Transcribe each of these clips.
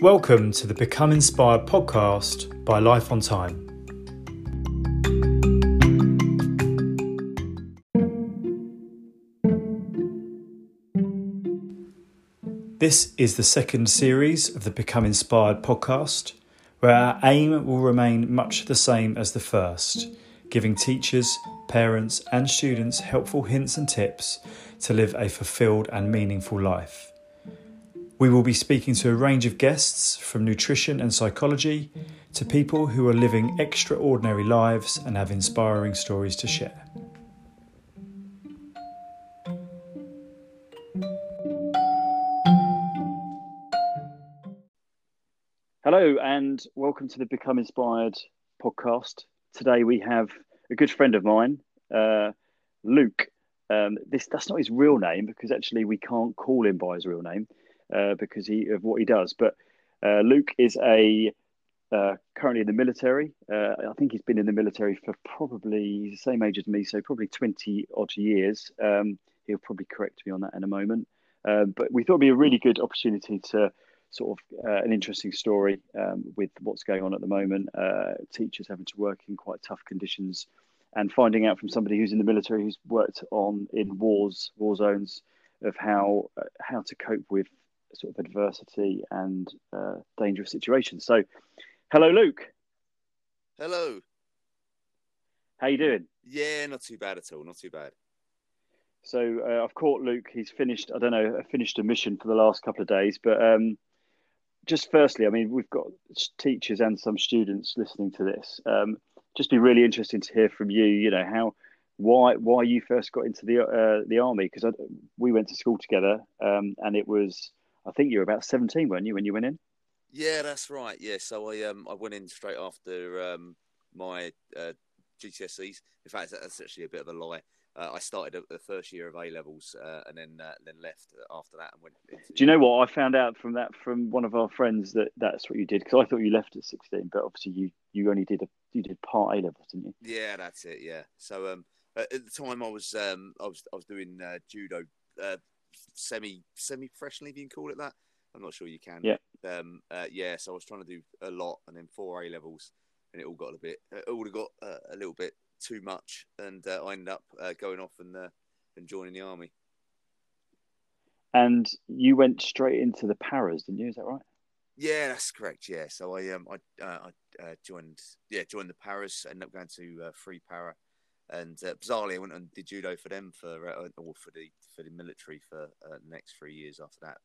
Welcome to the Become Inspired podcast by Life on Time. This is the second series of the Become Inspired podcast, where our aim will remain much the same as the first, giving teachers, parents, and students helpful hints and tips to live a fulfilled and meaningful life. We will be speaking to a range of guests from nutrition and psychology to people who are living extraordinary lives and have inspiring stories to share. Hello, and welcome to the Become Inspired podcast. Today we have a good friend of mine, uh, Luke. Um, this that's not his real name because actually we can't call him by his real name uh, because he of what he does. But uh, Luke is a uh, currently in the military. Uh, I think he's been in the military for probably the same age as me, so probably twenty odd years. Um, he'll probably correct me on that in a moment. Uh, but we thought it'd be a really good opportunity to sort of uh, an interesting story um, with what's going on at the moment. Teachers having to work in quite tough conditions, and finding out from somebody who's in the military who's worked on in wars, war zones, of how uh, how to cope with sort of adversity and uh, dangerous situations. So, hello, Luke. Hello. How you doing? Yeah, not too bad at all. Not too bad. So uh, I've caught Luke. He's finished. I don't know. Finished a mission for the last couple of days, but um, just firstly, I mean, we've got teachers and some students listening to this. Um, just be really interesting to hear from you. You know how, why, why you first got into the uh, the army? Because we went to school together, um, and it was, I think you were about seventeen, weren't you, when you went in? Yeah, that's right. Yeah, so I um I went in straight after um my uh, GCSEs. In fact, that's actually a bit of a lie. Uh, I started at the first year of A levels uh, and then uh, then left after that and went. Into... Do you know what I found out from that from one of our friends that that's what you did because I thought you left at sixteen, but obviously you you only did a you did part A levels, didn't you? Yeah, that's it. Yeah. So um, at the time I was um I was I was doing uh, judo uh, semi semi professionally, if you can call it that. I'm not sure you can. Yeah. Um. Uh, yeah. So I was trying to do a lot and then four A levels, and it all got a bit. It all got a little bit too much, and uh, I ended up uh, going off and uh, and joining the army. And you went straight into the paras, didn't you? Is that right? Yeah, that's correct. Yeah, so I um I uh, I uh, joined yeah joined the paras, ended up going to uh, free para, and bizarrely I went and did judo for them for or for the for the military for the next three years after that,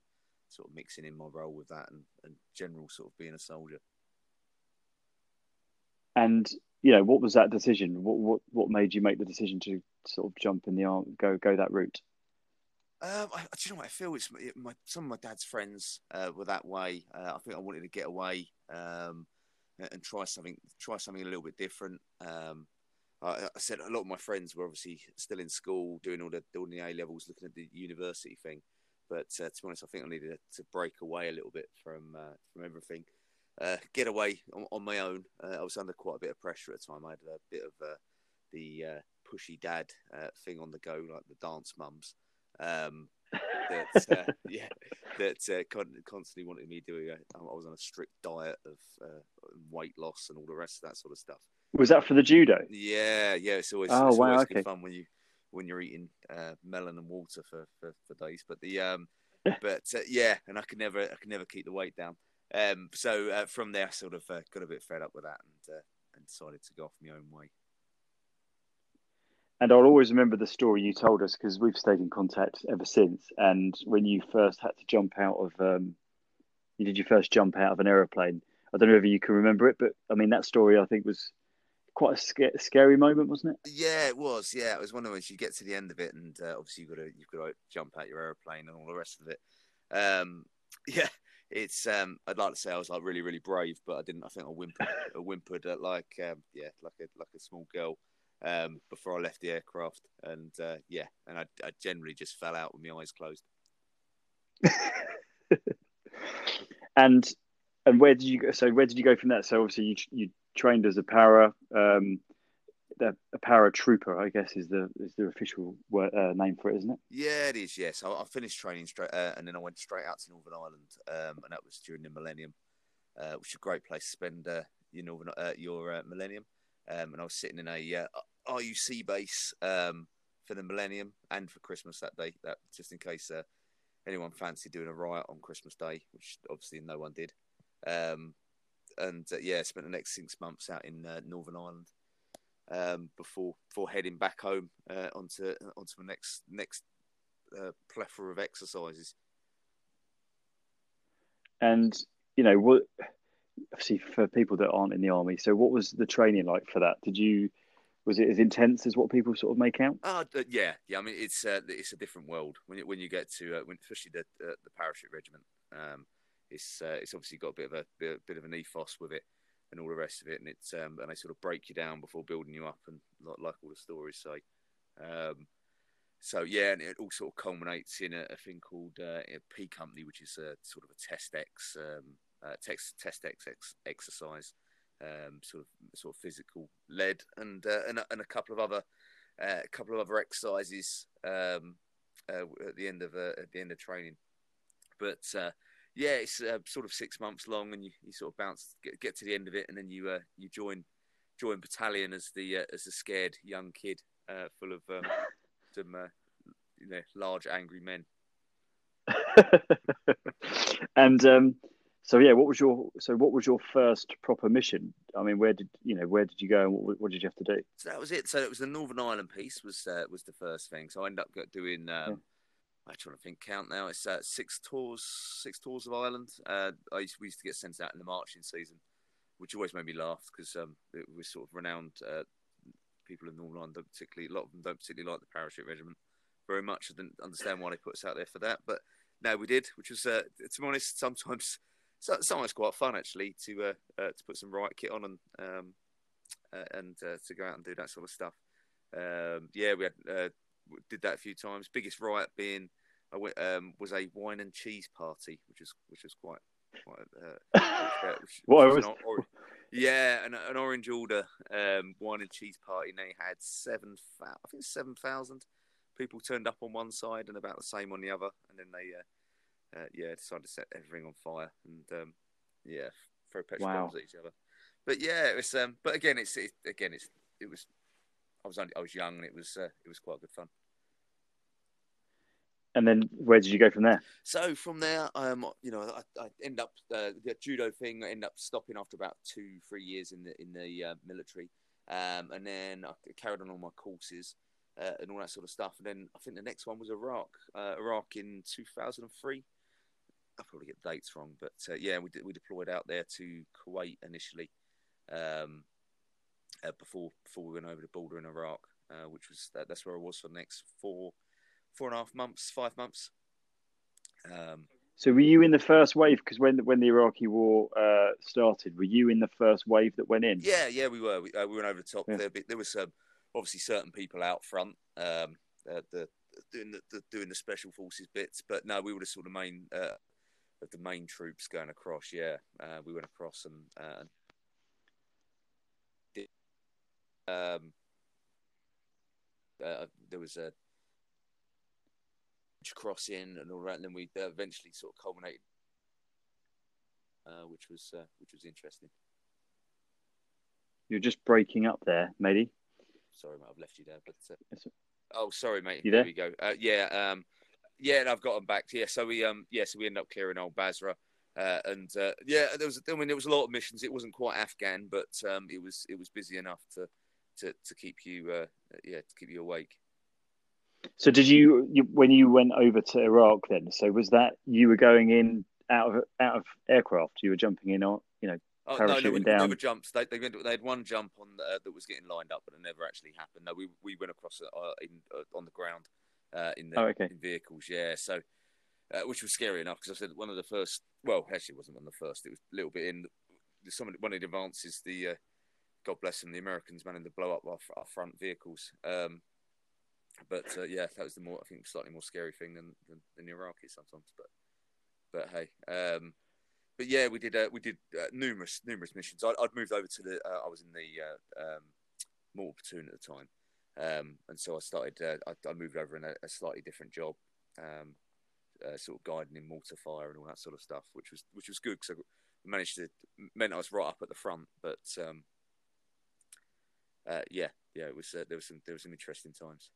sort of mixing in my role with that and, and general sort of being a soldier. And you know, what was that decision? What what what made you make the decision to sort of jump in the arm, go go that route? Um, I, do you know what I feel? It's my, my some of my dad's friends uh, were that way. Uh, I think I wanted to get away um, and try something, try something a little bit different. Um, I, I, said a lot of my friends were obviously still in school, doing all the doing the A levels, looking at the university thing. But uh, to be honest, I think I needed to break away a little bit from uh, from everything uh, get away on, on my own. Uh, I was under quite a bit of pressure at the time. I had a bit of uh, the uh, pushy dad uh, thing on the go, like the dance mums. Um, that uh, yeah, that constantly wanted me doing. I was on a strict diet of weight loss and all the rest of that sort of stuff. Was that for the judo? Yeah, yeah. It's always, oh, it's wow, always okay. fun when you when you're eating melon and water for, for, for days. But the um, but yeah, and I could never I could never keep the weight down. Um, so uh, from there, I sort of uh, got a bit fed up with that and, uh, and decided to go off my own way. And I'll always remember the story you told us because we've stayed in contact ever since. And when you first had to jump out of, um, you did your first jump out of an aeroplane. I don't know if you can remember it, but I mean that story I think was quite a scary moment, wasn't it? Yeah, it was. Yeah, it was one of those you get to the end of it, and uh, obviously you've got to you've got to jump out your aeroplane and all the rest of it. Um, yeah, it's um, I'd like to say I was like really really brave, but I didn't. I think I whimpered, I whimpered at like um, yeah, like a like a small girl um, before I left the aircraft, and uh, yeah, and I, I generally just fell out with my eyes closed. and and where did you go? So where did you go from that? So obviously you you trained as a para. Um, a paratrooper, I guess, is the is the official word, uh, name for it, isn't it? Yeah, it is. Yes, I, I finished training straight, uh, and then I went straight out to Northern Ireland, um, and that was during the Millennium, uh, which is a great place to spend uh, your Northern uh, your uh, Millennium. Um, and I was sitting in a RUC base um, for the Millennium and for Christmas that day. That just in case anyone fancied doing a riot on Christmas Day, which obviously no one did. Um, and uh, yeah, spent the next six months out in uh, Northern Ireland um, before before heading back home uh, onto onto the next next uh, plethora of exercises. And you know what? Obviously, for people that aren't in the army, so what was the training like for that? Did you was it as intense as what people sort of make out? Uh, yeah, yeah. I mean, it's uh, it's a different world when you, when you get to uh, when, especially the uh, the parachute regiment. Um, it's uh, it's obviously got a bit of a bit, bit, of an ethos with it and all the rest of it, and it's um, and they sort of break you down before building you up, and like, like all the stories say. Um, so yeah, and it all sort of culminates in a, a thing called uh, a P company, which is a sort of a test X um, uh, test test X, X exercise um, sort of sort of physical led, and uh, and, and, a couple of other uh, a couple of other exercises um, uh, at the end of uh, at the end of training. But yeah, it's uh, sort of six months long, and you, you sort of bounce get, get to the end of it, and then you you join join battalion as the as a scared young kid full of um, some you know large angry men. and um, so yeah, what was your so what was your first proper mission? I mean, where did you know where did you go and what, what did you have to do? So that was it. So it was the Northern Ireland piece was uh, was the first thing. So I ended up doing. Um. I'm trying to think count now. It's uh, six tours, six tours of Ireland. Uh, I used, we used to get sent out in the marching season, which always made me laugh because um, was sort of renowned uh, people in Northern Ireland. Don't particularly, a lot of them don't particularly like the parachute regiment very much. I didn't understand why they put us out there for that, but no, we did, which was, uh, to be honest, sometimes sometimes quite fun actually to uh, uh, to put some riot kit on and um, uh, and to go out and do that sort of stuff. Um, yeah, we had did that a few times. Biggest riot being I went, um, was a wine and cheese party, which was which was quite quite. Uh, which, what was, was or, yeah, an, an orange order um, wine and cheese party. And they had seven, I think seven thousand people turned up on one side and about the same on the other, and then they uh, yeah, decided to set everything on fire and um, yeah, throw petrol wow. bombs at each other. But yeah, it was. Um, but again, it's it, again, it's it was. I was only, I was young and it was uh, it was quite good fun. And then where did you go from there? So from there, um, you know, I, I end up uh, the judo thing. I end up stopping after about two, three years in the in the uh, military, um, and then I carried on all my courses uh, and all that sort of stuff. And then I think the next one was Iraq, uh, Iraq in two thousand and three. I probably get dates wrong, but uh, yeah, we we deployed out there to Kuwait initially, um, uh, before before we went over the border in Iraq, which was that, that's where I was for the next four four and a half months, five months. Um, so were you in the first wave? Because when when the Iraqi war uh, started, were you in the first wave that went in? Yeah, yeah, we were. We, uh, we went over the top. Yeah. There, there was um, obviously certain people out front. Um, the doing the, the, doing the special forces bits, but no, we were the sort of main uh, of the main troops going across. Yeah, uh, we went across and uh, um, uh, there was a crossing and all that, and then we eventually sort of culminated, uh, which was uh, which was interesting. You're just breaking up there, matey. Sorry, mate, I've left you there, but uh, oh, sorry, mate. You there? we go. yeah. Um, yeah, and I've got them back. Yeah, so we um yeah, so we ended up clearing old Basra. Uh, and uh, yeah, there was I mean there was a lot of missions. It wasn't quite Afghan, but um, it was it was busy enough to to, to keep you uh, yeah to keep you awake. So did you, you when you went over to Iraq then? So was that you were going in out of out of aircraft? You were jumping in on you know Oh, no, no, we, down. never jumped. They, they, they, had one jump on the, that was getting lined up, but it never actually happened. No, we, we went across uh, in, uh, on the ground uh, in the oh, okay. in vehicles. Yeah, so uh, which was scary enough because I said one of the first. Well, actually, it wasn't one of the first. It was a little bit in some of the, one of the advances. The uh, God bless them, the Americans managed to blow up our, our front vehicles. Um, but uh, yeah, that was the more I think slightly more scary thing than than, than the Iraqis sometimes. But but hey. Um, but yeah, we did uh, we did uh, numerous numerous missions. I, would moved over to the. Uh, I was in the uh, um, mortar platoon at the time. Um, and so I started. Uh, I, I, moved over in a, a slightly different job, um, sort of guiding in mortar fire and all that sort of stuff, which was which was good because I managed to meant I was right up at the front. But um, yeah, yeah, it was there was some there was some interesting times.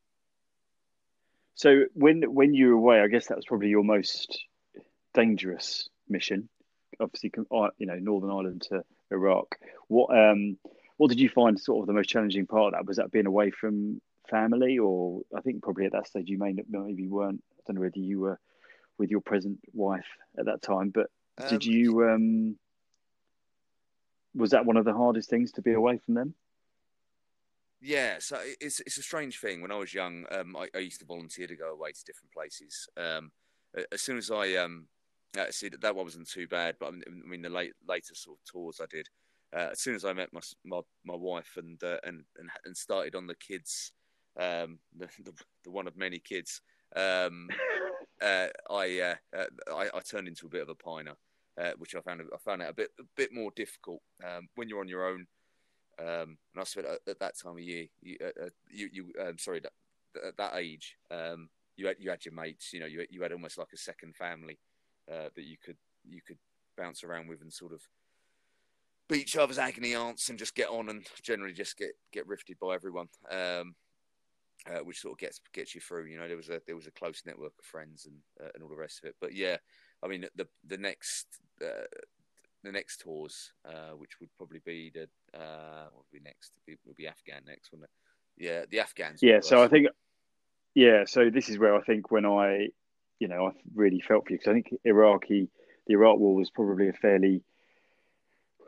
So when when you were away, I guess that was probably your most dangerous mission. Obviously, you know, Northern Ireland to Iraq. What um what did you find sort of the most challenging part of that? Was that being away from family, or I think probably at that stage you may maybe weren't. I don't know whether you were with your present wife at that time, but um, did you um was that one of the hardest things to be away from them? Yeah, so it's it's a strange thing. When I was young, um, I, I, used to volunteer to go away to different places. Um, as soon as I um, uh, see that that one wasn't too bad, but I mean the late later sort of tours I did. Uh, as soon as I met my my, my wife and, uh, and and and started on the kids, um, the, the, the one of many kids, um, uh, I, uh, uh, I, I turned into a bit of a piner, which I found I found it a bit a bit more difficult um, when you're on your own. Um, and I said at, at, that time of year, you, uh, uh you, you um, sorry, that, at that age, um, you had you had your mates. You know, you you had almost like a second family uh, that you could you could bounce around with and sort of beat each other's agony aunts and just get on and generally just get get rifted by everyone. Um, uh, which sort of gets gets you through. You know, there was a there was a close network of friends and uh, and all the rest of it. But yeah, I mean, the the next uh, the next tours, uh, which would probably be the uh, what would be next? It would be Afghan next, wouldn't it? Yeah, the Afghans. Yeah, so I think, yeah, so this is where I think when I, you know, I really felt for you because I think Iraqi, the Iraq War was probably a fairly,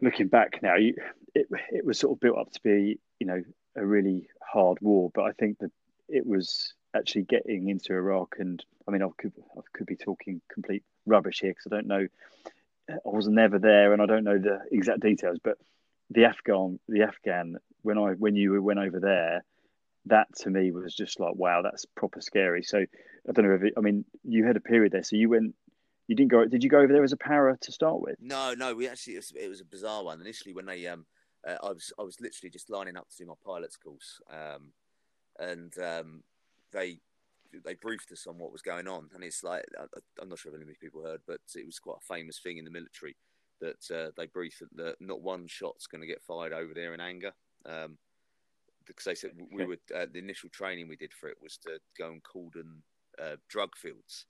looking back now, you, it it was sort of built up to be, you know, a really hard war, but I think that it was actually getting into Iraq, and I mean, I could I could be talking complete rubbish here because I don't know I was never there, and I don't know the exact details. But the Afghan, the Afghan, when I when you went over there, that to me was just like wow, that's proper scary. So I don't know if it, I mean you had a period there, so you went. You didn't go. Did you go over there as a para to start with? No, no. We actually it was, it was a bizarre one. Initially, when they um, uh, I was I was literally just lining up to do my pilot's course, um, and um, they they briefed us on what was going on, and it's like I'm not sure if any of people heard, but it was quite a famous thing in the military that uh, they briefed that not one shot's going to get fired over there in anger. Um, because they said we would uh, the initial training we did for it was to go and cordon uh, drug fields,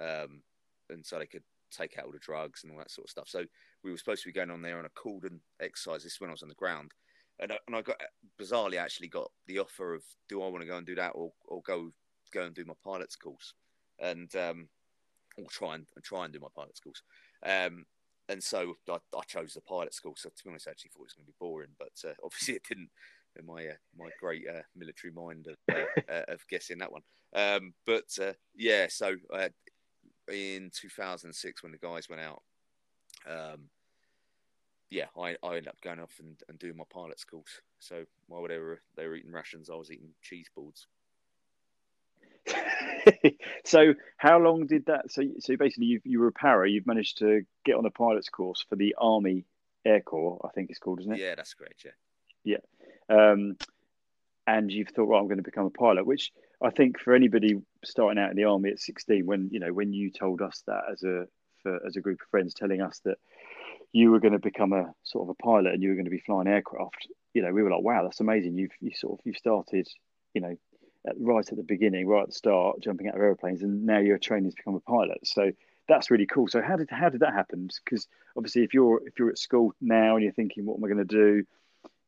um, and so they could take out all the drugs and all that sort of stuff. So we were supposed to be going on there on a cordon exercise. This is when I was on the ground, and I, and I got bizarrely actually got the offer of do I want to go and do that or or go go and do my pilot's course, and um, or try and try and do my pilot's course. Um, and so I, I, chose the pilot school. So to be honest, I actually thought it was going to be boring, but uh, obviously it didn't. In my uh, my great uh, military mind of, uh, uh, of, guessing that one, um, but uh, yeah. So in 2006, when the guys went out, um, yeah, I, I ended up going off and, and doing my pilot's course. So while they were they were eating rations, I was eating cheese boards. so how long did that? So so basically, you you were a para. You've managed to get on a pilot's course for the Army Air Corps, I think it's called, isn't it? Yeah, that's correct. Yeah. Yeah. Um, and you've thought, well, I'm going to become a pilot, which I think for anybody starting out in the army at 16, when you know when you told us that as a for, as a group of friends, telling us that you were going to become a sort of a pilot and you were going to be flying aircraft, you know, we were like, wow, that's amazing. You've you sort of you started, you know, at, right at the beginning, right at the start, jumping out of airplanes, and now you're training to become a pilot. So that's really cool. So how did how did that happen? Because obviously, if you're if you're at school now and you're thinking, what am I going to do?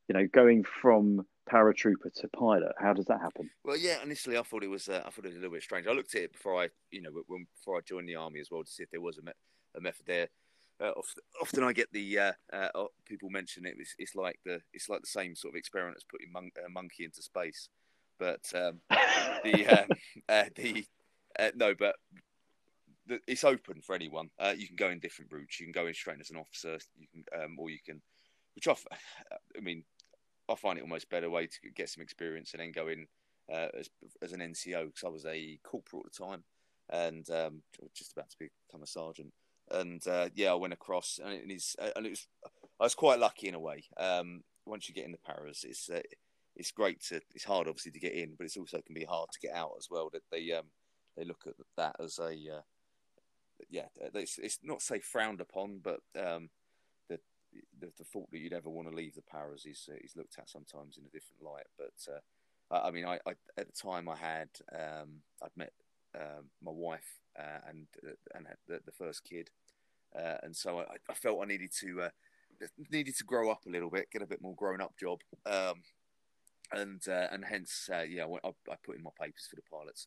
You know, going from paratrooper to pilot, how does that happen? Well, yeah, initially I thought it was uh, I thought it was a little bit strange. I looked at it before I, you know, when, before I joined the army as well to see if there was a, me- a method there. Uh, often, often, I get the uh, uh, people mention it. It's, it's, like the it's like the same sort of experiment as putting mon- a monkey into space. But um, the uh, uh, the uh, no, but the, it's open for anyone. Uh, you can go in different routes. You can go in straight as an officer. You can, um, or you can, which I, I mean, I find it almost better way to get some experience and then go in uh, as as an NCO because I was a corporal at the time and um, just about to become a sergeant. And uh, yeah, I went across, and it is, and it was, I was quite lucky in a way. Um, once you get in the paras, it's it's great to. It's hard, obviously, to get in, but it's also can be hard to get out as well. That they um, they look at that as a uh, yeah, it's, it's not say frowned upon, but um, the, the, the thought that you'd ever want to leave the Paras is uh, is looked at sometimes in a different light. But uh, I mean, I, I, at the time I had um, I'd met um, my wife uh, and uh, and had the, the first kid, uh, and so I, I, felt I needed to needed to grow up a little bit, get a bit more grown up job. Um, and uh, and hence, uh, yeah, I, I, put in my papers for the pilots.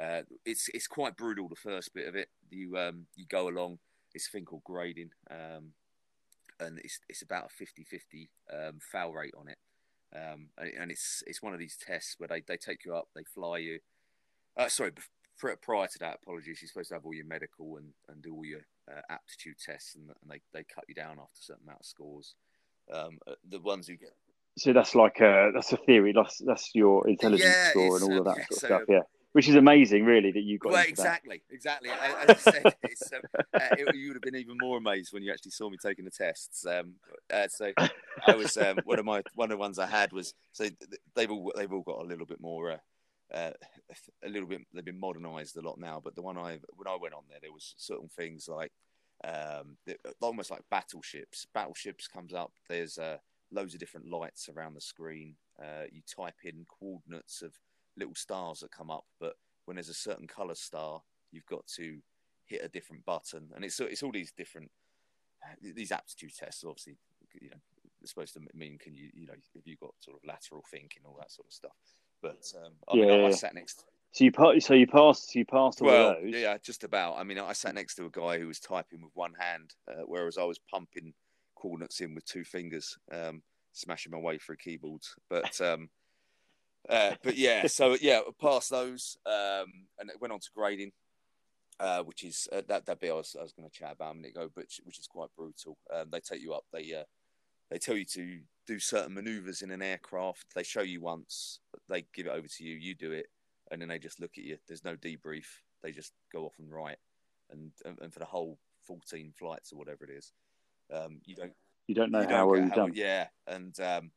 Uh, it's it's quite brutal the first bit of it. You um, you go along. It's a thing called grading, um, and it's it's about a 50-50 um, foul rate on it. Um, and, and, it's it's one of these tests where they, they take you up, they fly you. Uh, sorry, prior to that, apologies. You're supposed to have all your medical and, and do all your uh, aptitude tests, and, and, they, they cut you down after a certain amount of scores. Um, uh, the ones who get so that's like a that's a theory. That's that's your intelligence yeah, score and all of that yeah, sort of so, stuff. Yeah, which is amazing, really, that you got. Well, exactly, that. exactly. As I said, um, uh, it, you would have been even more amazed when you actually saw me taking the tests. Um, uh, so I was um, one of my one of the ones I had was so they've all they've all got a little bit more. Uh, uh, a little bit they've been modernized a lot now but the one i when i went on there there was certain things like um, almost like battleships battleships comes up there's uh, loads of different lights around the screen. Uh, you type in coordinates of little stars that come up, but when there's a certain color star, you've got to hit a different button, and it's it's all these different these aptitude tests. Obviously, you know, it's supposed to mean can you you know have you got sort of lateral thinking, all that sort of stuff. But um, I yeah, mean, I, I sat next. So you so you passed you passed all well, those. Yeah, just about. I mean, I sat next to a guy who was typing with one hand, uh, whereas I was pumping coordinates in with two fingers, um, smashing my way through keyboards. But um, uh, but yeah, so yeah, past those, um, and it went on to grading, uh, which is uh, that that bit I was, was going to chat about a minute ago, but which is quite brutal. Um, they take you up, they uh, they tell you to do certain manoeuvres in an aircraft. They show you once, they give it over to you, you do it, and then they just look at you. There's no debrief. They just go off and write, and and for the whole 14 flights or whatever it is, um, you don't you don't know you how well you've done. Yeah, and um,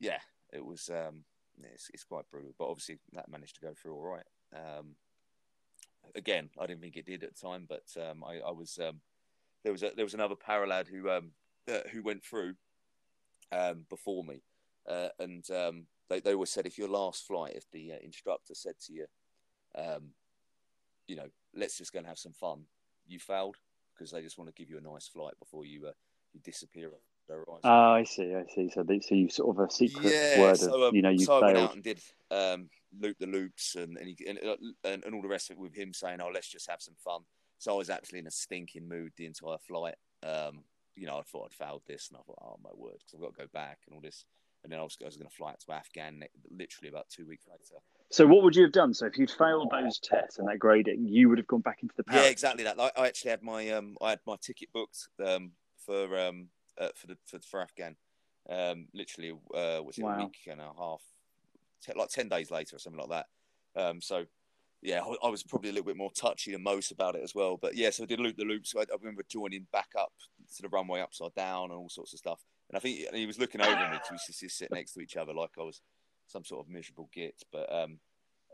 yeah, it was um, it's, it's, quite brutal, but obviously that managed to go through all right. Um, again, I didn't think it did at the time, but um, I, I, was um, there was a, there was another paralad who um, uh, who went through before me, uh, and they they always said if your last flight, if the uh, instructor said to you, you know, let's just go and have some fun, you failed because they just want to give you a nice flight before you uh, you disappear. Oh, I see, I see. So, they, so you sort of a secret yeah, word so, of, um, you know, you so failed. I went out and did um, loop the loops and and, he, and, uh, and, and all the rest of it with him saying, "Oh, let's just have some fun." So I was actually in a stinking mood the entire flight. Um, you know, I thought I'd failed this, and I thought, "Oh my word," because I've got to go back and all this. And then I was, I was going to fly out to Afghan literally about two weeks later. So what would you have done? So if you'd failed those tests and that grading, you would have gone back into the Paras. Yeah, exactly that. Like, I actually had my um, I had my ticket booked um, for um, uh, for the for, for Afghan. Um, literally, uh, was it wow. a week and a half, like ten days later or something like that. Um, so yeah, I, I, was probably a little bit more touchy than most about it as well. But yeah, so I did loop the loops. I, I remember joining back up to the runway upside down and all sorts of stuff. And I think he was looking over me. We used to sit next to each other like I was some sort of miserable git. But um,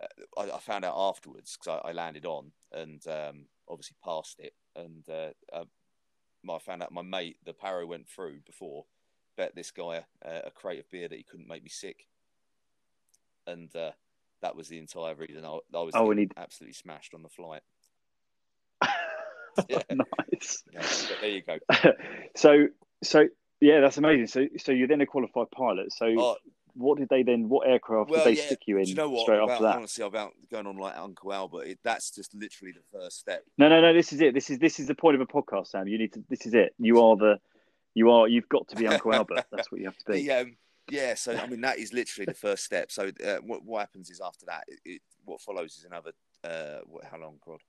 uh, I, I, found out afterwards because I, I, landed on and um, obviously passed it. And uh, uh, I found out my mate, the Paro went through before, bet this guy uh, a crate of beer that he couldn't make me sick, and uh, that was the entire reason I, I was oh, he... absolutely smashed on the flight. yeah. nice. Yeah, there you go. so, so yeah, that's amazing. So, so you're then a qualified pilot. So, uh, what did they then? What aircraft well, did they yeah, stick you in? you know what? Straight about, after that, honestly, about going on like Uncle Albert. It, that's just literally the first step. No, no, no. This is it. This is this is the point of a podcast, Sam. You need to. This is it. You are the. You are. You've got to be Uncle Albert. That's what you have to be. The, um, yeah. So I mean, that is literally the first step. So uh, what what happens is after that, it, it, what follows is another. Uh, what, how long? God,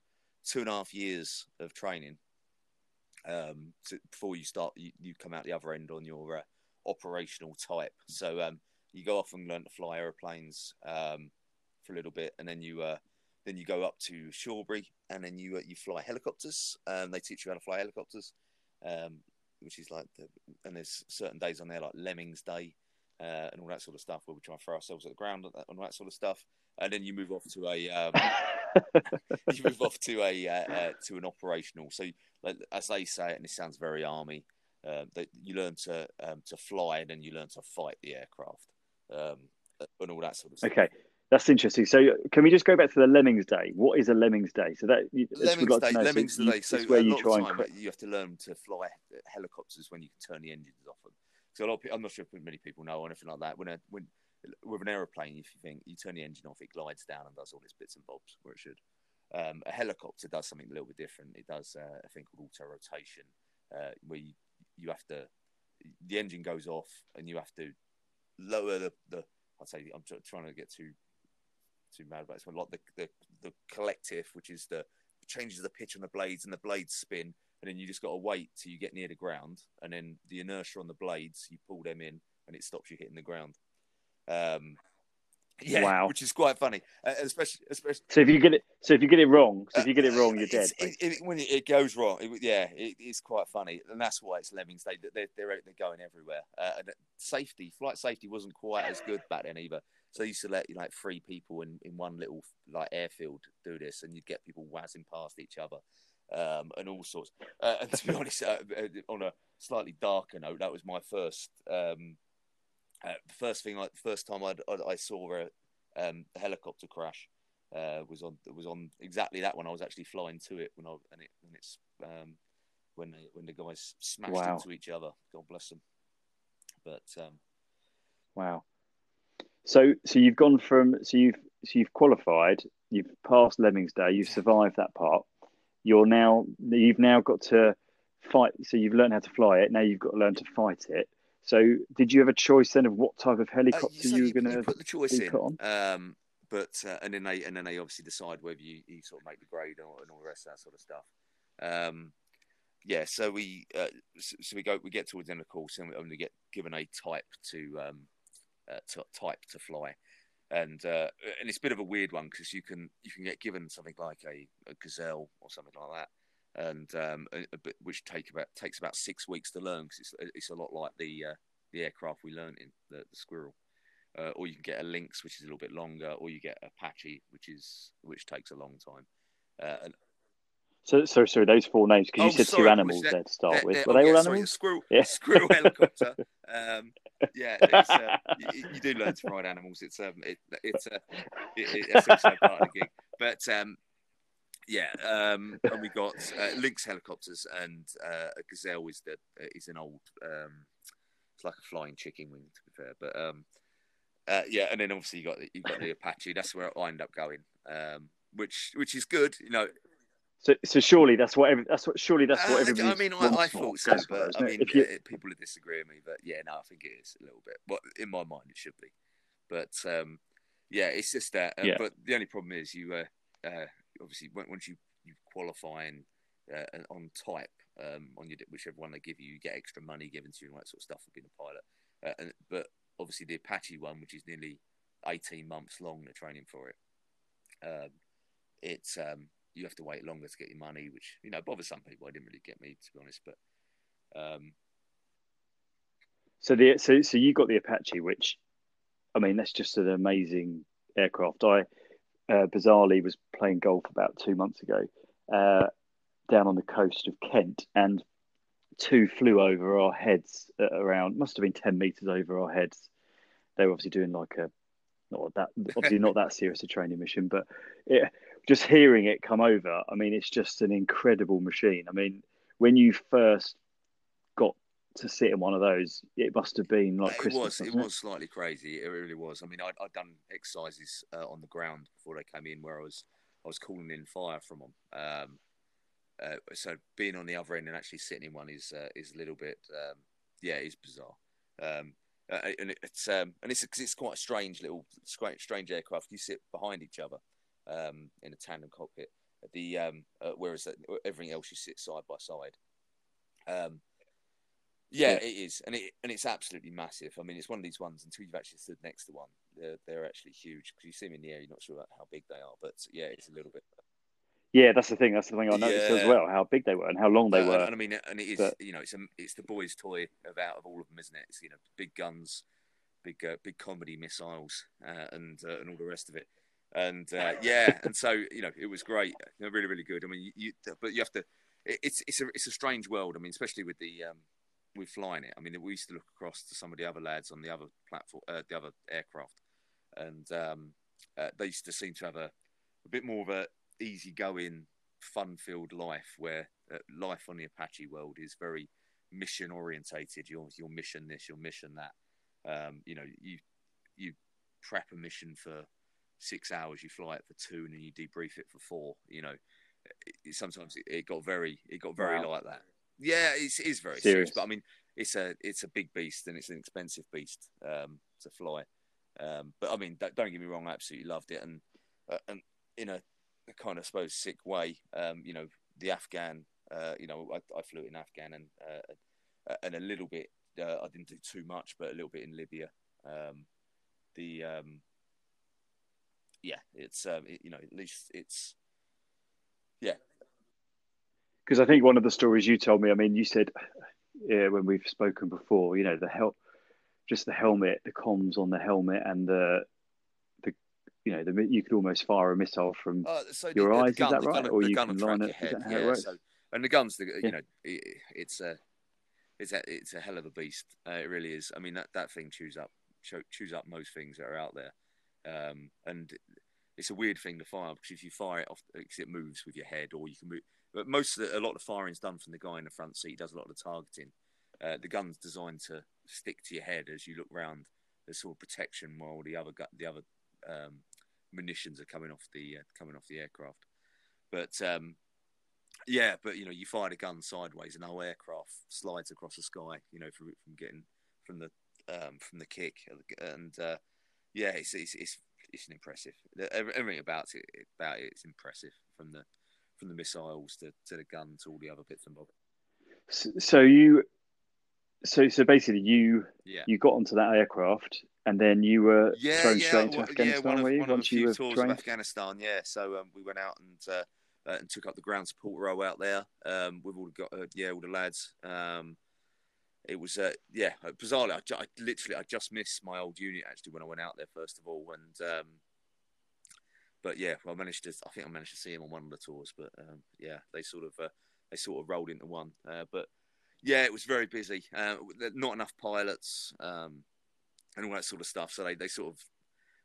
two and a half years of training. Um, before you start, you, you come out the other end on your uh, operational type. So um, you go off and learn to fly aeroplanes um, for a little bit, and then you uh, then you go up to Shawbury, and then you uh, you fly helicopters. Um, they teach you how to fly helicopters, um, which is like, the, and there's certain days on there like Lemmings Day, uh, and all that sort of stuff, where we try and throw ourselves at the ground and all that sort of stuff. And then you move off to a um, you move off to a uh, uh, to an operational. So, like, as they say it, and it sounds very army, uh, that you learn to um, to fly, and then you learn to fight the aircraft, um, and all that sort of stuff. Okay, that's interesting. So, can we just go back to the Lemmings Day? What is a Lemmings Day? So that Lemmings like Day, Lemmings so you, Day. So where a you try and time cre- you have to learn to fly helicopters when you can turn the engines off them. So a lot of people, I'm not sure if many people know or anything like that. When a, when with an aeroplane, if you think you turn the engine off, it glides down and does all its bits and bobs where it should. Um, a helicopter does something a little bit different. It does uh, a thing called auto rotation, uh, where you, you have to the engine goes off and you have to lower the, the I'd say I'm tr- trying to get too too mad about this one. The, the the collective, which is the changes the pitch on the blades and the blades spin, and then you just got to wait till you get near the ground, and then the inertia on the blades, you pull them in, and it stops you hitting the ground. Um, yeah, Wow. which is quite funny, uh, especially especially So if you get it, so if you get it wrong, so if you get it uh, wrong, you're dead. It, it, when it, it goes wrong, yeah, it, it's quite funny, and that's why it's Lemmings Day. They're they're, they're going everywhere. Uh, and safety, flight safety, wasn't quite as good back then either. So they used to let you know, like three people in, in one little like airfield do this, and you'd get people whizzing past each other, um, and all sorts. Uh, and to be honest, uh, uh, on a slightly darker note, that was my first um, uh, first thing, like first time I'd, I, I saw a, um, a helicopter crash uh, was on was on exactly that one. I was actually flying to it when I and it when it's um, when they, when the guys smashed Wow. into each other. God bless them. But um, Wow. So so you've gone from so you've so you've qualified, you've passed Lemmings Day, you've survived that part. You're now you've now got to fight. So you've learned how to fly it. Now you've got to learn to fight it. So did you have a choice then of what type of uh, helicopter so you you, were going to? put the choice in, on? um, but uh, and then they and then they obviously decide whether you, you sort of make the grade or, and all the rest of that sort of stuff. Um, yeah, so we uh, so, so we go we get towards the end of the course and we only get given a type to um, uh, to, type to fly, and uh, and it's a bit of a weird one because you can you can get given something like a, a gazelle or something like that, and um, a, a which take about takes about six weeks to learn because it's it's a lot like the uh, the aircraft we learned in the, the squirrel. Uh, or you can get a lynx, which is a little bit longer, or you get Apache, which is which takes a long time. Uh, and So sorry, sorry, those four names because you Oh, said sorry, two animals there to start they're- with. they're- Were oh, they all yeah, sorry, animals? Squirrel, Yeah. squirrel helicopter. Um, yeah, it's, uh, you, you do learn to ride animals. It's um, it, it's uh, it, it, it's also part of the gig. But um, yeah, um, and we got uh, Lynx helicopters, and uh, a Gazelle is the is an old um, it's like a flying chicken wing to be fair. But um, uh, yeah, and then obviously you got the, you got the Apache. That's where I end up going, um, which which is good. You know, So, so surely that's what every, that's what surely that's what Uh, everybody. I mean, I, I thought so, but I mean, if you, people would disagree with me. But yeah, no, I think it is a little bit. But in my mind, it should be. But um, yeah, it's just that. Uh, Yeah. But the only problem is you uh, uh, obviously once you you qualify and uh, on type um, on your whichever one they give you, you get extra money given to you and all that sort of stuff for being a pilot. Uh, and, but obviously the Apache one, which is nearly eighteen months long, the training for it. Um, it's um, you have to wait longer to get your money, which you know bothers some people. I didn't really get me to be honest, but um, so the so so you got the Apache, which, I mean, that's just an amazing aircraft. I uh, bizarrely was playing golf about two months ago, uh, down on the coast of Kent, and two flew over our heads at around must have been ten meters over our heads. They were obviously doing like a not that obviously not that serious a training mission, but it, just hearing it come over, I mean, it's just an incredible machine. I mean, when you first to sit in one of those, it must have been like it Christmas. was it wasn't was slightly crazy. It really was. I mean, I'd, I'd done exercises uh, on the ground before they came in, where I was I was calling in fire from them. Um, uh, so being on the other end and actually sitting in one is uh, is a little bit um, yeah, it's bizarre. Um, uh, and it's um, and it's it's quite a strange little strange, strange aircraft. You sit behind each other um, in a tandem cockpit. The um, uh, whereas uh, everything else you sit side by side. Yeah, Yeah. it is, and it and it's absolutely massive. I mean, it's one of these ones until you've actually stood next to one, they're they're actually huge because you see them in the air, you're not sure how big they are, but yeah, it's a little bit. Yeah, that's the thing. That's the thing I noticed as well. How big they were and how long they Uh, were. And, I mean, and it is, but- you know, it's a, it's the boys' toy of out of all of them, isn't it? It's you know, big guns, big uh, big comedy missiles uh, and uh, and all the rest of it. And uh, yeah, and so you know it was great, really really good. I mean, you, you but you have to. It's it's a it's a strange world. I mean, especially with the um, with flying it. I mean, we used to look across to some of the other lads on the other platform, uh, the other aircraft, and um, uh, they used to seem to have a, a bit more of a easygoing, fun-filled life, where uh, life on the Apache world is very mission orientated. Your your mission this, your mission that. Um, you know, you you prep a mission for six hours, you fly it for two, and then you debrief it for four. You know, it, sometimes it, it, got very it got very wow. like that. Yeah, it's, it is very serious. serious. but I mean, it's a it's a big beast and it's an expensive beast um, to fly. Um, but I mean, don't, don't, get me wrong, I absolutely loved it, and uh, and in a, a, kind of I suppose sick way, um, you know, the Afghan, uh, you know, I, I, flew in Afghan and uh, and a little bit, uh, I didn't do too much, but a little bit in Libya. Um, the um, yeah, it's um, it, you know, at least it's yeah, because I think one of the stories you told me, I mean, you said yeah, when we've spoken before, you know, the help, just the helmet, the comms on the helmet, and the the you know, the you could almost fire a missile from uh, so your the, eyes. The gun, is that right? Gun, or you can line it. Head, yeah, so, and the guns, the, you yeah. know, it, it's a it's a it's a hell of a beast. Uh, it really is. I mean, that that thing chews up chews up most things that are out there, um, and it's a weird thing to fire because if you fire it off, because it moves with your head, or you can move but most of the, a lot of firing's done from the guy in the front seat. He does a lot of the targeting. Uh, the gun's designed to stick to your head as you look round. There's sort of protection while the other the other um, munitions are coming off the uh, coming off the aircraft. But um, yeah, but you know, you fire the gun sideways, and our aircraft slides across the sky. You know, from from getting from the um, from the kick, and uh, yeah, it's, it's it's it's an impressive. Everything about it about it is impressive from the from the missiles to, to the gun to all the other bits and bobs. So, so you, so so basically you yeah. you got onto that aircraft and then you were yeah, thrown yeah, straight into well, Afghanistan. Yeah, one of, were you, one of a few tours trained? of Afghanistan. Yeah, so um, we went out and uh, uh, and took up the ground support role out there um, with all the uh, yeah all the lads. Um, it was uh, yeah bizarrely I, I, literally I just missed my old unit actually when I went out there first of all and um, but yeah, I managed to. I think I managed to see him on one of the tours. But um, yeah, they sort of uh, they sort of rolled into one. Uh, but yeah, it was very busy. Uh, not enough pilots um, and all that sort of stuff. So they, they sort of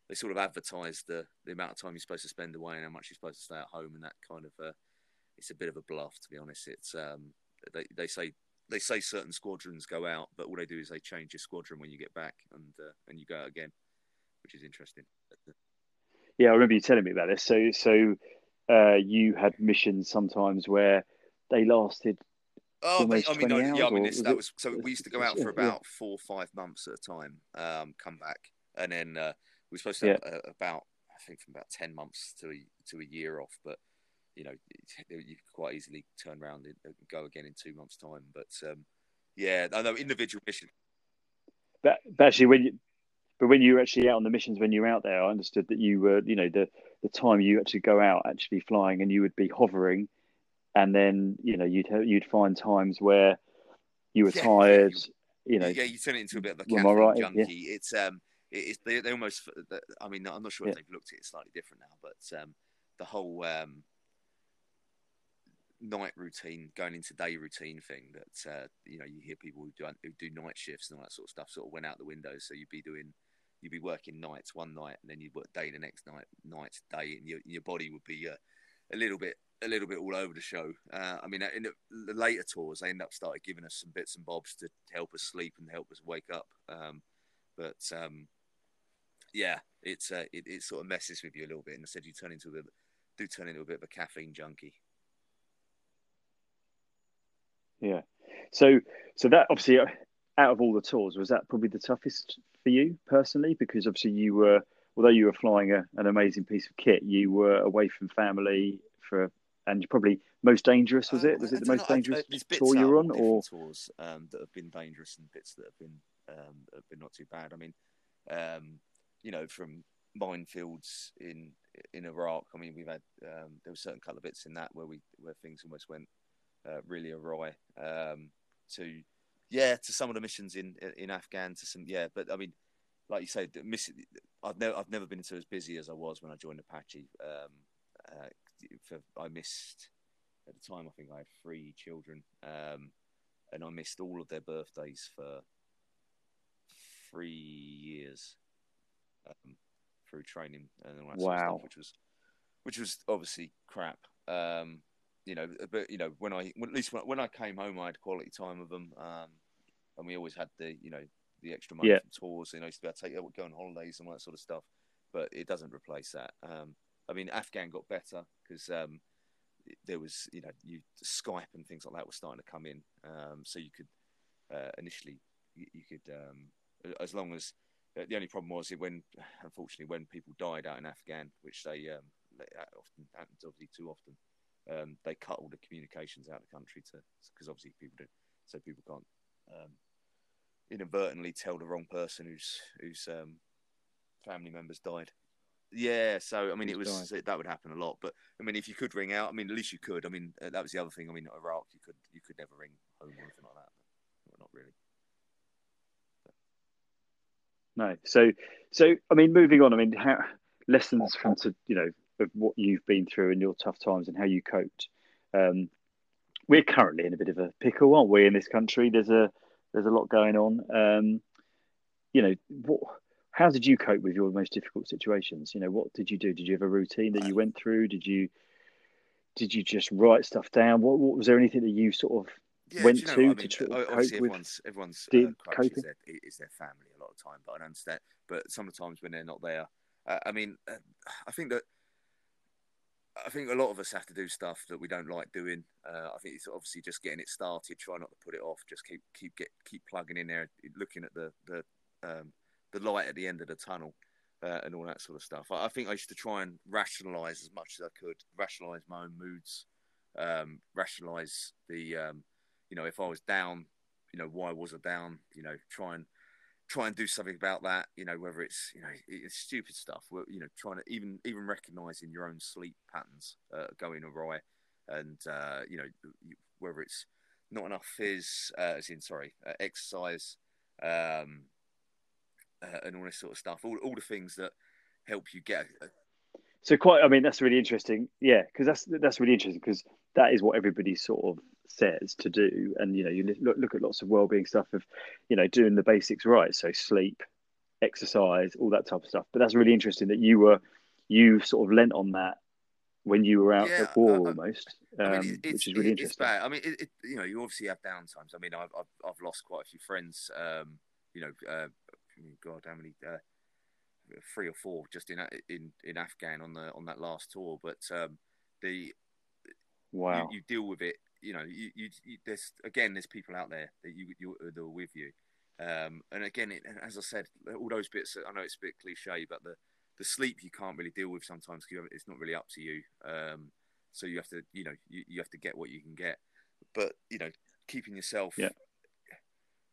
they sort of advertised the, the amount of time you're supposed to spend away and how much you're supposed to stay at home, and that kind of uh, it's a bit of a bluff to be honest. It's um, they they say they say certain squadrons go out, but all they do is they change your squadron when you get back, and uh, and you go out again, which is interesting. Yeah, I remember you telling me about this. So, so uh, you had missions sometimes where they lasted. Oh, I mean, no, yeah, I mean, this, that was so we used to go out for about yeah. four or five months at a time, um, come back, and then uh, we were supposed to have yeah. about, I think, from about ten months to a, to a year off, but you know, you could quite easily turn around and go again in two months' time. But um, yeah, I know individual missions. But, but actually, when you but when you were actually out on the missions, when you were out there, I understood that you were, you know, the the time you actually go out actually flying, and you would be hovering, and then you know you'd you'd find times where you were yeah, tired. You, you, know, yeah, you turn it into a bit of a caffeine right? junkie. Yeah. It's um, it's they, they almost. I mean, I'm not sure if they've looked at it slightly different now, but um, the whole um night routine going into day routine thing that uh, you know you hear people who do, who do night shifts and all that sort of stuff sort of went out the window so you'd be doing you'd be working nights one night and then you'd work day the next night, nights day, and your your body would be uh, a little bit a little bit all over the show. Uh, I mean, in the, the, later tours, they end up started giving us some bits and bobs to help us sleep and help us wake up. Um, but um, yeah, it's uh, it, it sort of messes with you a little bit, and I said you turn into a bit, do turn into a bit of a caffeine junkie. Yeah. So so that obviously out of all the tours, was that probably the toughest for you personally? Because obviously you were, although you were flying a, an amazing piece of kit, you were away from family for, and probably most dangerous was it? Was it the most know, dangerous tour you were on, or tours um, that have been dangerous and bits that have been um, have been not too bad? I mean, um, you know, from minefields in in Iraq. I mean, we've had um, there were certain couple of bits in that where we where things almost went uh, really awry. Um, to yeah, to some of the missions in in Afghan, to some yeah, but I mean, like you say, miss. I've never I've never been so as busy as I was when I joined Apache. Um, uh, for, I missed at the time. I think I had three children, um, and I missed all of their birthdays for three years um, through training and all that wow. sort of stuff, which was which was obviously crap. Um, you know, but you know, when I at least when, when I came home, I had quality time with them, um, and we always had the you know the extra money yeah. from tours. You know, used to be able to take go on holidays and all that sort of stuff. But it doesn't replace that. Um, I mean, Afghan got better because um, there was you know you Skype and things like that were starting to come in, um, so you could uh, initially you, you could um, as long as uh, the only problem was it when unfortunately when people died out in Afghan, which they, um, often happens obviously too often um, they cut all the communications out of the country to because obviously people do so people can't um, inadvertently tell the wrong person whose whose um, family members died. Yeah, so I mean, it was died. that would happen a lot. But I mean, if you could ring out, I mean, at least you could. I mean, uh, that was the other thing. I mean, Iraq, you could you could never ring home or anything like that. But not really. No. So, so I mean, moving on. I mean, how lessons from to you know of what you've been through and your tough times and how you coped. Um, we're currently in a bit of a pickle, aren't we? In this country, there's a there's a lot going on. Um, you know, what, how did you cope with your most difficult situations? You know, what did you do? Did you have a routine that you went through? Did you did you just write stuff down? What, what was there anything that you sort of yeah, went you know, to I mean, to try obviously everyone's with everyone's uh, coping? Is their, is their family a lot of time, but I understand. But sometimes when they're not there, uh, I mean, uh, I think that I think a lot of us have to do stuff that we don't like doing. Uh, I think it's obviously just getting it started. Try not to put it off. Just keep keep get keep plugging in there, looking at the the um, the light at the end of the tunnel, uh, and all that sort of stuff. I, I, think I used to try and rationalize as much as I could, rationalize my own moods, um, rationalize the um, you know if I was down, you know why was I down? You know try and try and do something about that. You know, whether it's you know it's stupid stuff. You know, trying to even even recognizing your own sleep patterns uh, going awry, and uh, you know whether it's not enough fizz, uh, as in sorry, uh, exercise, um, uh, and all this sort of stuff. All all the things that help you get. A... so quite, I mean, that's really interesting. Yeah, because that's that's really interesting because that is what everybody sort of says to do. And you know you look, look at lots of well-being stuff of you know doing the basics right. So sleep exercise all that type of stuff. But that's really interesting that you were you sort of lent on that when you were out yeah, at war uh, almost um, I mean, which is really interesting it's bad. i mean it, it, you know you obviously have downtimes. I mean i've, I've, I've lost quite a few friends um, you know uh, god how many uh, three or four just in in in afghan on the on that last tour. But um, the wow. you, you, deal with it you know, you, you, you, there's again, there's people out there that you, you that are with you, um, and again, it, as I said, all those bits. I know it's a bit cliche, but the the sleep you can't really deal with sometimes because it's not really up to you. Um, so you have to, you know, you, you have to get what you can get. But you know, keeping yourself, yeah.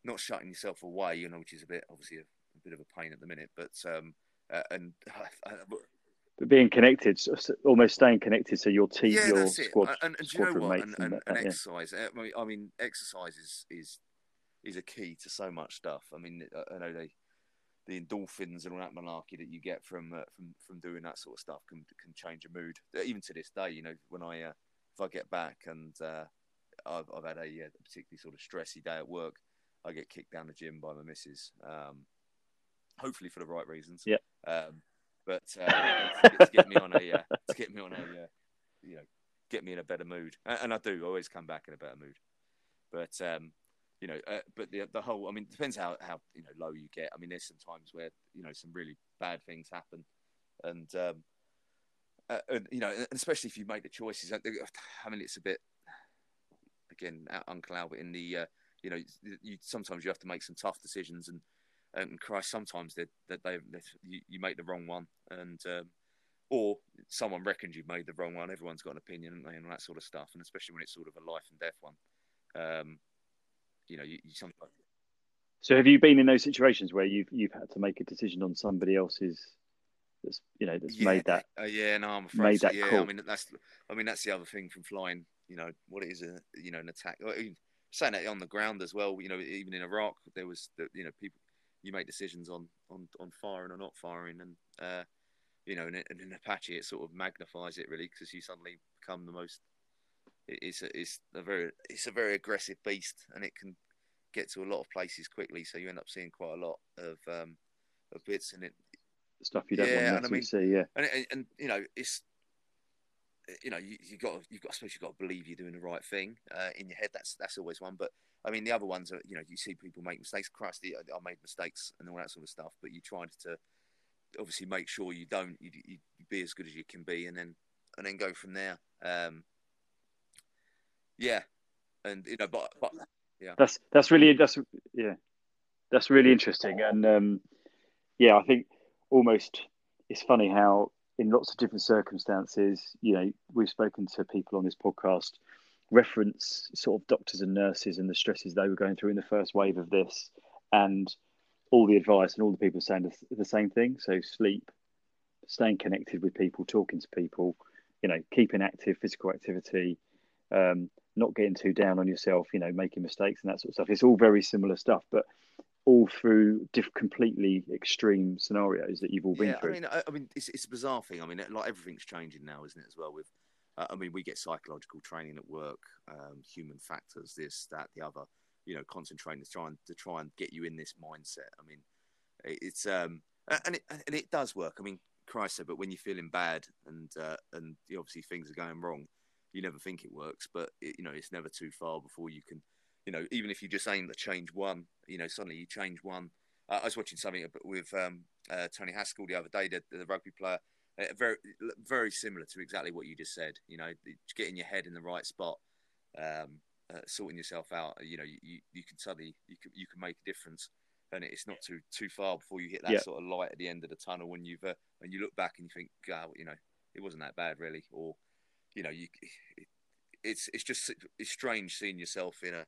not shutting yourself away, you know, which is a bit obviously a, a bit of a pain at the minute. But um, uh, and uh, but being connected, almost staying connected, so your team, yeah, your squad, and, and you know what? And, and, and, exercise. I mean, I mean, exercise is, is is a key to so much stuff. I mean, I know they the endorphins and all that malarkey that you get from uh, from from doing that sort of stuff can can change your mood. Even to this day, you know, when I uh, if I get back and uh, I've, I've had a, a, particularly sort of stressy day at work, I get kicked down the gym by my missus. Um, hopefully for the right reasons. Yeah. Um, but uh, to, get, to, get, me on a uh, to get me on a uh, you know get me in a better mood, and I do always come back in a better mood. But um, you know, uh, but the the whole I mean, it depends how how you know low you get. I mean, there's some times where you know some really bad things happen, and um, uh, and you know, especially if you make the choices. I mean, it's a bit again, Uncle Albert in the uh, you know, you sometimes you have to make some tough decisions and and Christ, sometimes that they, they, they, you, you, make the wrong one, and um, or someone reckons you've made the wrong one. Everyone's got an opinion, and, and that sort of stuff, and especially when it's sort of a life and death one. Um, you know, you, you sometimes. So, have you been in those situations where you've you've had to make a decision on somebody else's that's you know that's yeah, made that? Uh, yeah, no, I'm afraid. Made so, that yeah, call. I mean that's I mean that's the other thing from flying. You know what it is, a, you know, an attack. I mean, Saying that on the ground as well. You know, even in Iraq, there was the, you know people you make decisions on on on firing or not firing, and uh, you know, in, in Apache, it sort of magnifies it really because you suddenly become the most. It's a, it's a very it's a very aggressive beast, and it can get to a lot of places quickly. So you end up seeing quite a lot of um, of bits in it. Stuff you don't yeah, want to I mean, see, yeah. And, and, and you know, it's you know, you, you got you've got I suppose you've got to believe you're doing the right thing uh, in your head. That's that's always one. But I mean, the other ones are you know you see people make mistakes. Christ, I, I made mistakes and all that sort of stuff. But you try to obviously make sure you don't. You, you, be as good as you can be, and then and then go from there. Um, yeah, and you know, but but yeah, that's that's really that's yeah, that's really interesting, and um, yeah, I think almost it's funny how in lots of different circumstances, you know, we've spoken to people on this podcast reference sort of doctors and nurses and the stresses they were going through in the first wave of this, and all the advice and all the people saying the same thing. So sleep, staying connected with people, talking to people, you know, keeping active, physical activity, um, not getting too down on yourself, you know, making mistakes and that sort of stuff. It's all very similar stuff, but all through diff- completely extreme scenarios that you've all been yeah, through. I mean, I, I mean, it's, it's a bizarre thing. I mean, like everything's changing now, isn't it? As well with, uh, I mean, we get psychological training at work, um, human factors, this, that, the other. You know, concentrating to try and to try and get you in this mindset. I mean, it's um, and it and it does work. I mean, Christ, but when you're feeling bad and uh, and obviously things are going wrong, you never think it works. But it, you know, it's never too far before you can you know, even if you just aim to change one, you know, suddenly you change one. Uh, I was watching something with um, uh, Tony Haskell the other day, the, the rugby player, uh, very very similar to exactly what you just said. You know, getting your head in the right spot, um, uh, sorting yourself out. You know, you, you can suddenly you can you can make a difference, and it's not too too far before you hit that yeah. sort of light at the end of the tunnel when you've uh, when you look back and you think, God, you know, it wasn't that bad really, or you know, you it, it's it's just it's strange seeing yourself in a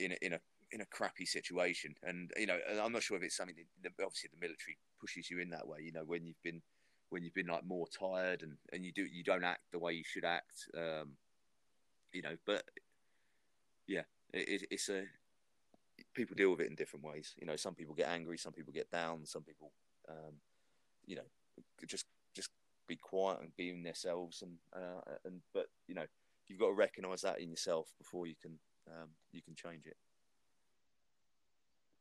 in a, in a in a crappy situation. And you know, I'm not sure if it's something that obviously the military pushes you in that way. You know, when you've been when you've been like more tired and, and you do you don't act the way you should act. Um, you know, but yeah, it, it's a people deal with it in different ways. You know, some people get angry, some people get down, some people, um, you know, just just be quiet and be in themselves. And uh, and but you know, you've got to recognise that in yourself before you can um, you can change it.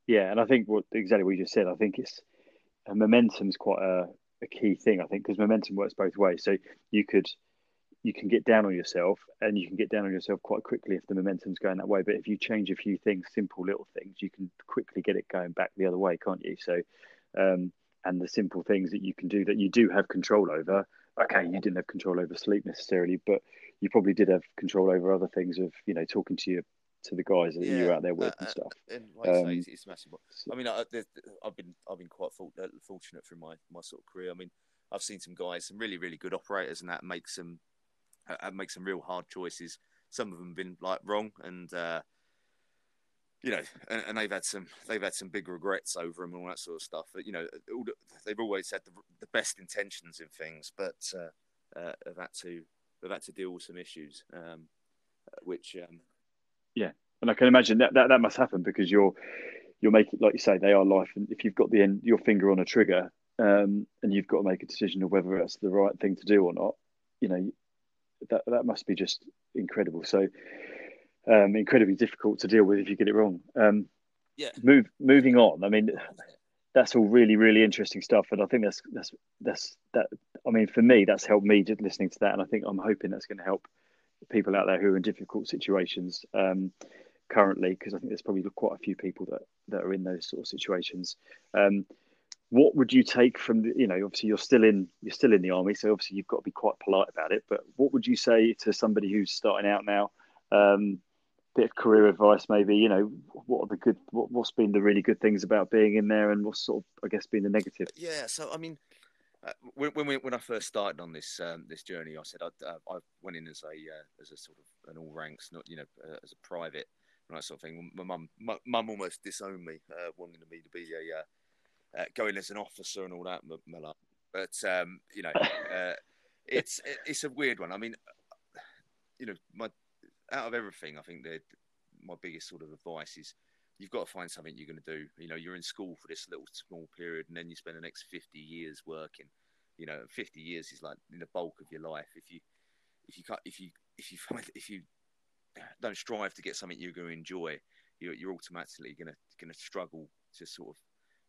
Yeah, and I think what exactly what you just said. I think it's uh, momentum is quite a, a key thing. I think because momentum works both ways. So you could you can get down on yourself, and you can get down on yourself quite quickly if the momentum's going that way. But if you change a few things, simple little things, you can quickly get it going back the other way, can't you? So, um, and the simple things that you can do that you do have control over. Okay, you didn't have control over sleep necessarily, but you probably did have control over other things of you know talking to your to the guys that yeah, you're out there with uh, and stuff. And like um, say, it's, it's massive. I mean, I, have been I've been quite uh, fortunate through my my sort of career. I mean, I've seen some guys, some really really good operators, and that make some uh, make some real hard choices. Some of them have been like wrong, and uh, you know, and, and, they've had some they've had some big regrets over them and all that sort of stuff. But you know, the, they've always had the, the, best intentions in things, but uh, uh, have had to have had to deal with some issues, um, which um, yeah, and I can imagine that, that that must happen because you're you're making like you say they are life, and if you've got the end your finger on a trigger um, and you've got to make a decision of whether that's the right thing to do or not, you know that that must be just incredible. So um, incredibly difficult to deal with if you get it wrong. Um, yeah. Move moving on. I mean, that's all really really interesting stuff, and I think that's that's that's that. I mean, for me, that's helped me just listening to that, and I think I'm hoping that's going to help people out there who are in difficult situations um, currently, because I think there's probably quite a few people that that are in those sort of situations. Um, what would you take from the, you know obviously you're still in you're still in the army so obviously you've got to be quite polite about it but what would you say to somebody who's starting out now um, bit of career advice maybe you know what are the good what, what's been the really good things about being in there and what's sort of i guess been the negative yeah so i mean uh, when when, we, when I first started on this um, this journey, I said I, uh, I went in as a uh, as a sort of an all ranks, not you know uh, as a private and that sort of thing. My mum mum almost disowned me, uh, wanting me to be a uh, going as an officer and all that, But um, you know, it's it's a weird one. I mean, you know, my out of everything, I think that my biggest sort of advice is you've got to find something you're going to do. You know, you're in school for this little small period, and then you spend the next 50 years working. You know, 50 years is like in the bulk of your life. If you if you cut if you if you find if you don't strive to get something you're going to enjoy, you're, you're automatically going to going to struggle to sort of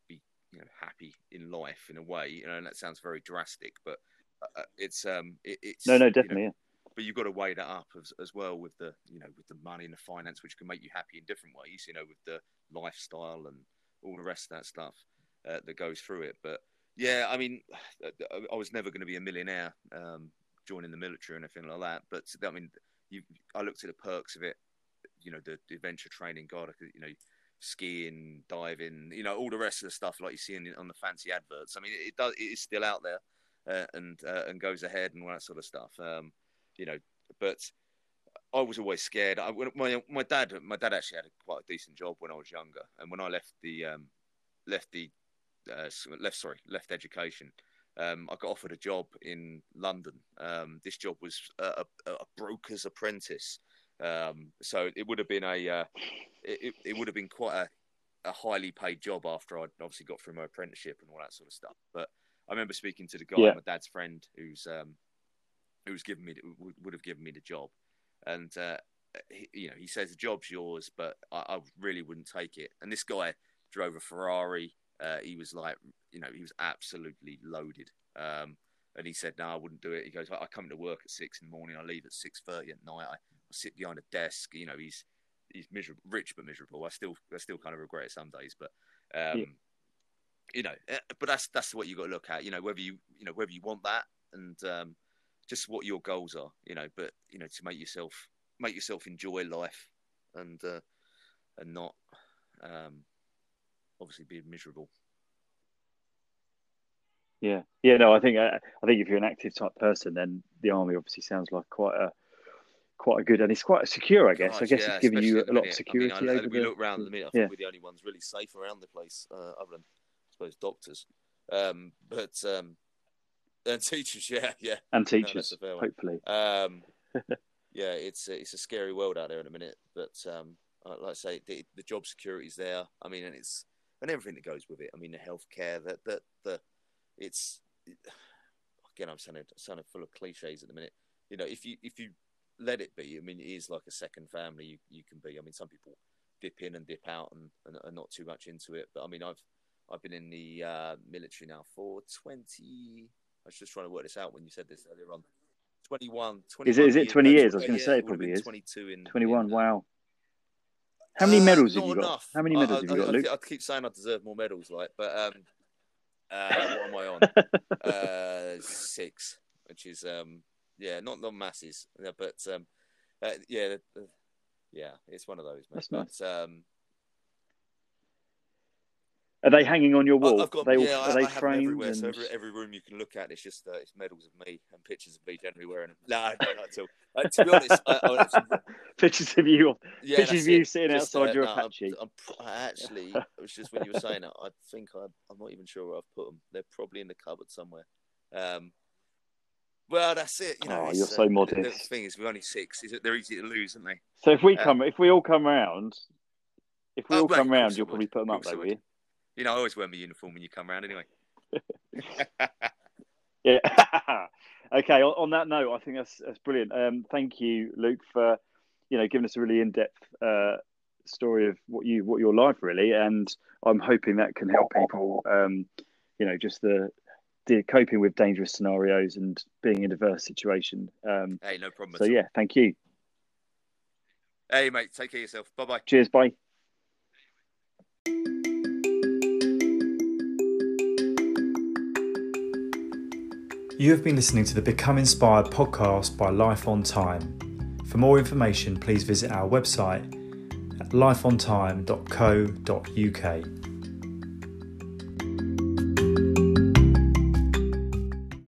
be you know happy in life in a way. You know, and that sounds very drastic, but uh, uh it's um it, it's no no definitely. You know, but you've got to weigh that up as, as well with the you know with the money and the finance, which can make you happy in different ways. You know, with the lifestyle and all the rest of that stuff uh, that goes through it. But yeah, I mean, I was never going to be a millionaire um, joining the military or anything like that. But I mean, you, I looked at the perks of it. You know, the, the adventure training. God, you know, skiing, diving. You know, all the rest of the stuff like you see on the fancy adverts. I mean, it, it does. It is still out there uh, and uh, and goes ahead and all that sort of stuff. Um, you know, but I was always scared. I, my my dad my dad actually had a, quite a decent job when I was younger, and when I left the um, left the uh, left sorry left education, um, I got offered a job in London. Um, this job was a, a, a broker's apprentice, um, so it would have been a uh, it, it would have been quite a, a highly paid job after I'd obviously got through my apprenticeship and all that sort of stuff. But I remember speaking to the guy, yeah. my dad's friend, who's who was giving me would, would have given me the job, and uh, he, you know he says the job's yours, but I, I, really wouldn't take it. And this guy drove a Ferrari. Uh, he was like, you know, he was absolutely loaded. Um, and he said, "No, I wouldn't do it." He goes, "I come to work at six in the morning. I leave at six thirty at night. I, I sit behind a desk. You know, he's he's miserable, rich but miserable. I still I still kind of regret it some days, but um, yeah. you know, eh, but that's that's what you got to look at. You know, whether you you know whether you want that and um, just what your goals are, you know. But you know, to make yourself make yourself enjoy life and uh, and not um, obviously be miserable. Yeah, yeah. No, I think uh, I think if you're an active type person, then the army obviously sounds like quite a quite a good, and it's quite secure. I guess. I guess yeah, it's giving you a lot of security. I mean, I, we the, look around the minute. I think yeah. we're the only ones really safe around the place, uh, other than I suppose doctors. Um, but um, and teachers, yeah, yeah, and teachers, no, hopefully. Um, yeah, it's a, it's a scary world out there in a minute, but um, like I say, the, the job security is there. I mean, and it's and everything that goes with it. I mean, the healthcare, that that the it's again, I'm sounding sounding full of cliches at the minute. You know, if you if you let it be, I mean, it is like a second family. You you can be. I mean, some people dip in and dip out and, and, and not too much into it, but I mean, I've I've been in the uh, military now for twenty I was just trying to work this out when you said this earlier on. 21. 21 is it, is it 20 years? I was going to say it probably is. 22 in 21. In, uh, wow. How many uh, medals have you got? Enough. How many medals I, have you got, I, Luke? I, keep saying I deserve more medals, like, but um, uh, what am I on? uh, six, which is um, yeah, not not masses, but um, uh, yeah, yeah, it's one of those. Mate. That's nice. But, um, are they hanging on your wall? I've got, they, yeah, are I, they I framed? everywhere. And... So every, every room you can look at, it's just uh, it's medals of me and pictures of me generally wearing them. No, no not at all. Uh, to be honest, I, I pictures of you, yeah, pictures of you it. sitting just, outside uh, your no, Apache. I'm, I'm, I actually, it was just when you were saying it, I think I, am not even sure where I've put them. They're probably in the cupboard somewhere. Um, well, that's it. You know, oh, you're so modest. The, thing is, we're only six. Is it? They're easy to lose, aren't they? So if we uh, come, if we all come round, if we oh, all come round, you'll probably put them up, though, will you? You know, I always wear my uniform when you come around anyway. yeah. okay. On, on, that note, I think that's that's brilliant. Um, thank you, Luke, for you know giving us a really in depth uh, story of what you what your life really, and I'm hoping that can help people. Um, you know, just the the coping with dangerous scenarios and being in a diverse situation. Um, hey, no problem. So yeah, thank you. Hey, mate, take care of yourself. Bye bye. Cheers. Bye. You have been listening to the Become Inspired podcast by Life on Time. For more information, please visit our website at lifeontime.co.uk.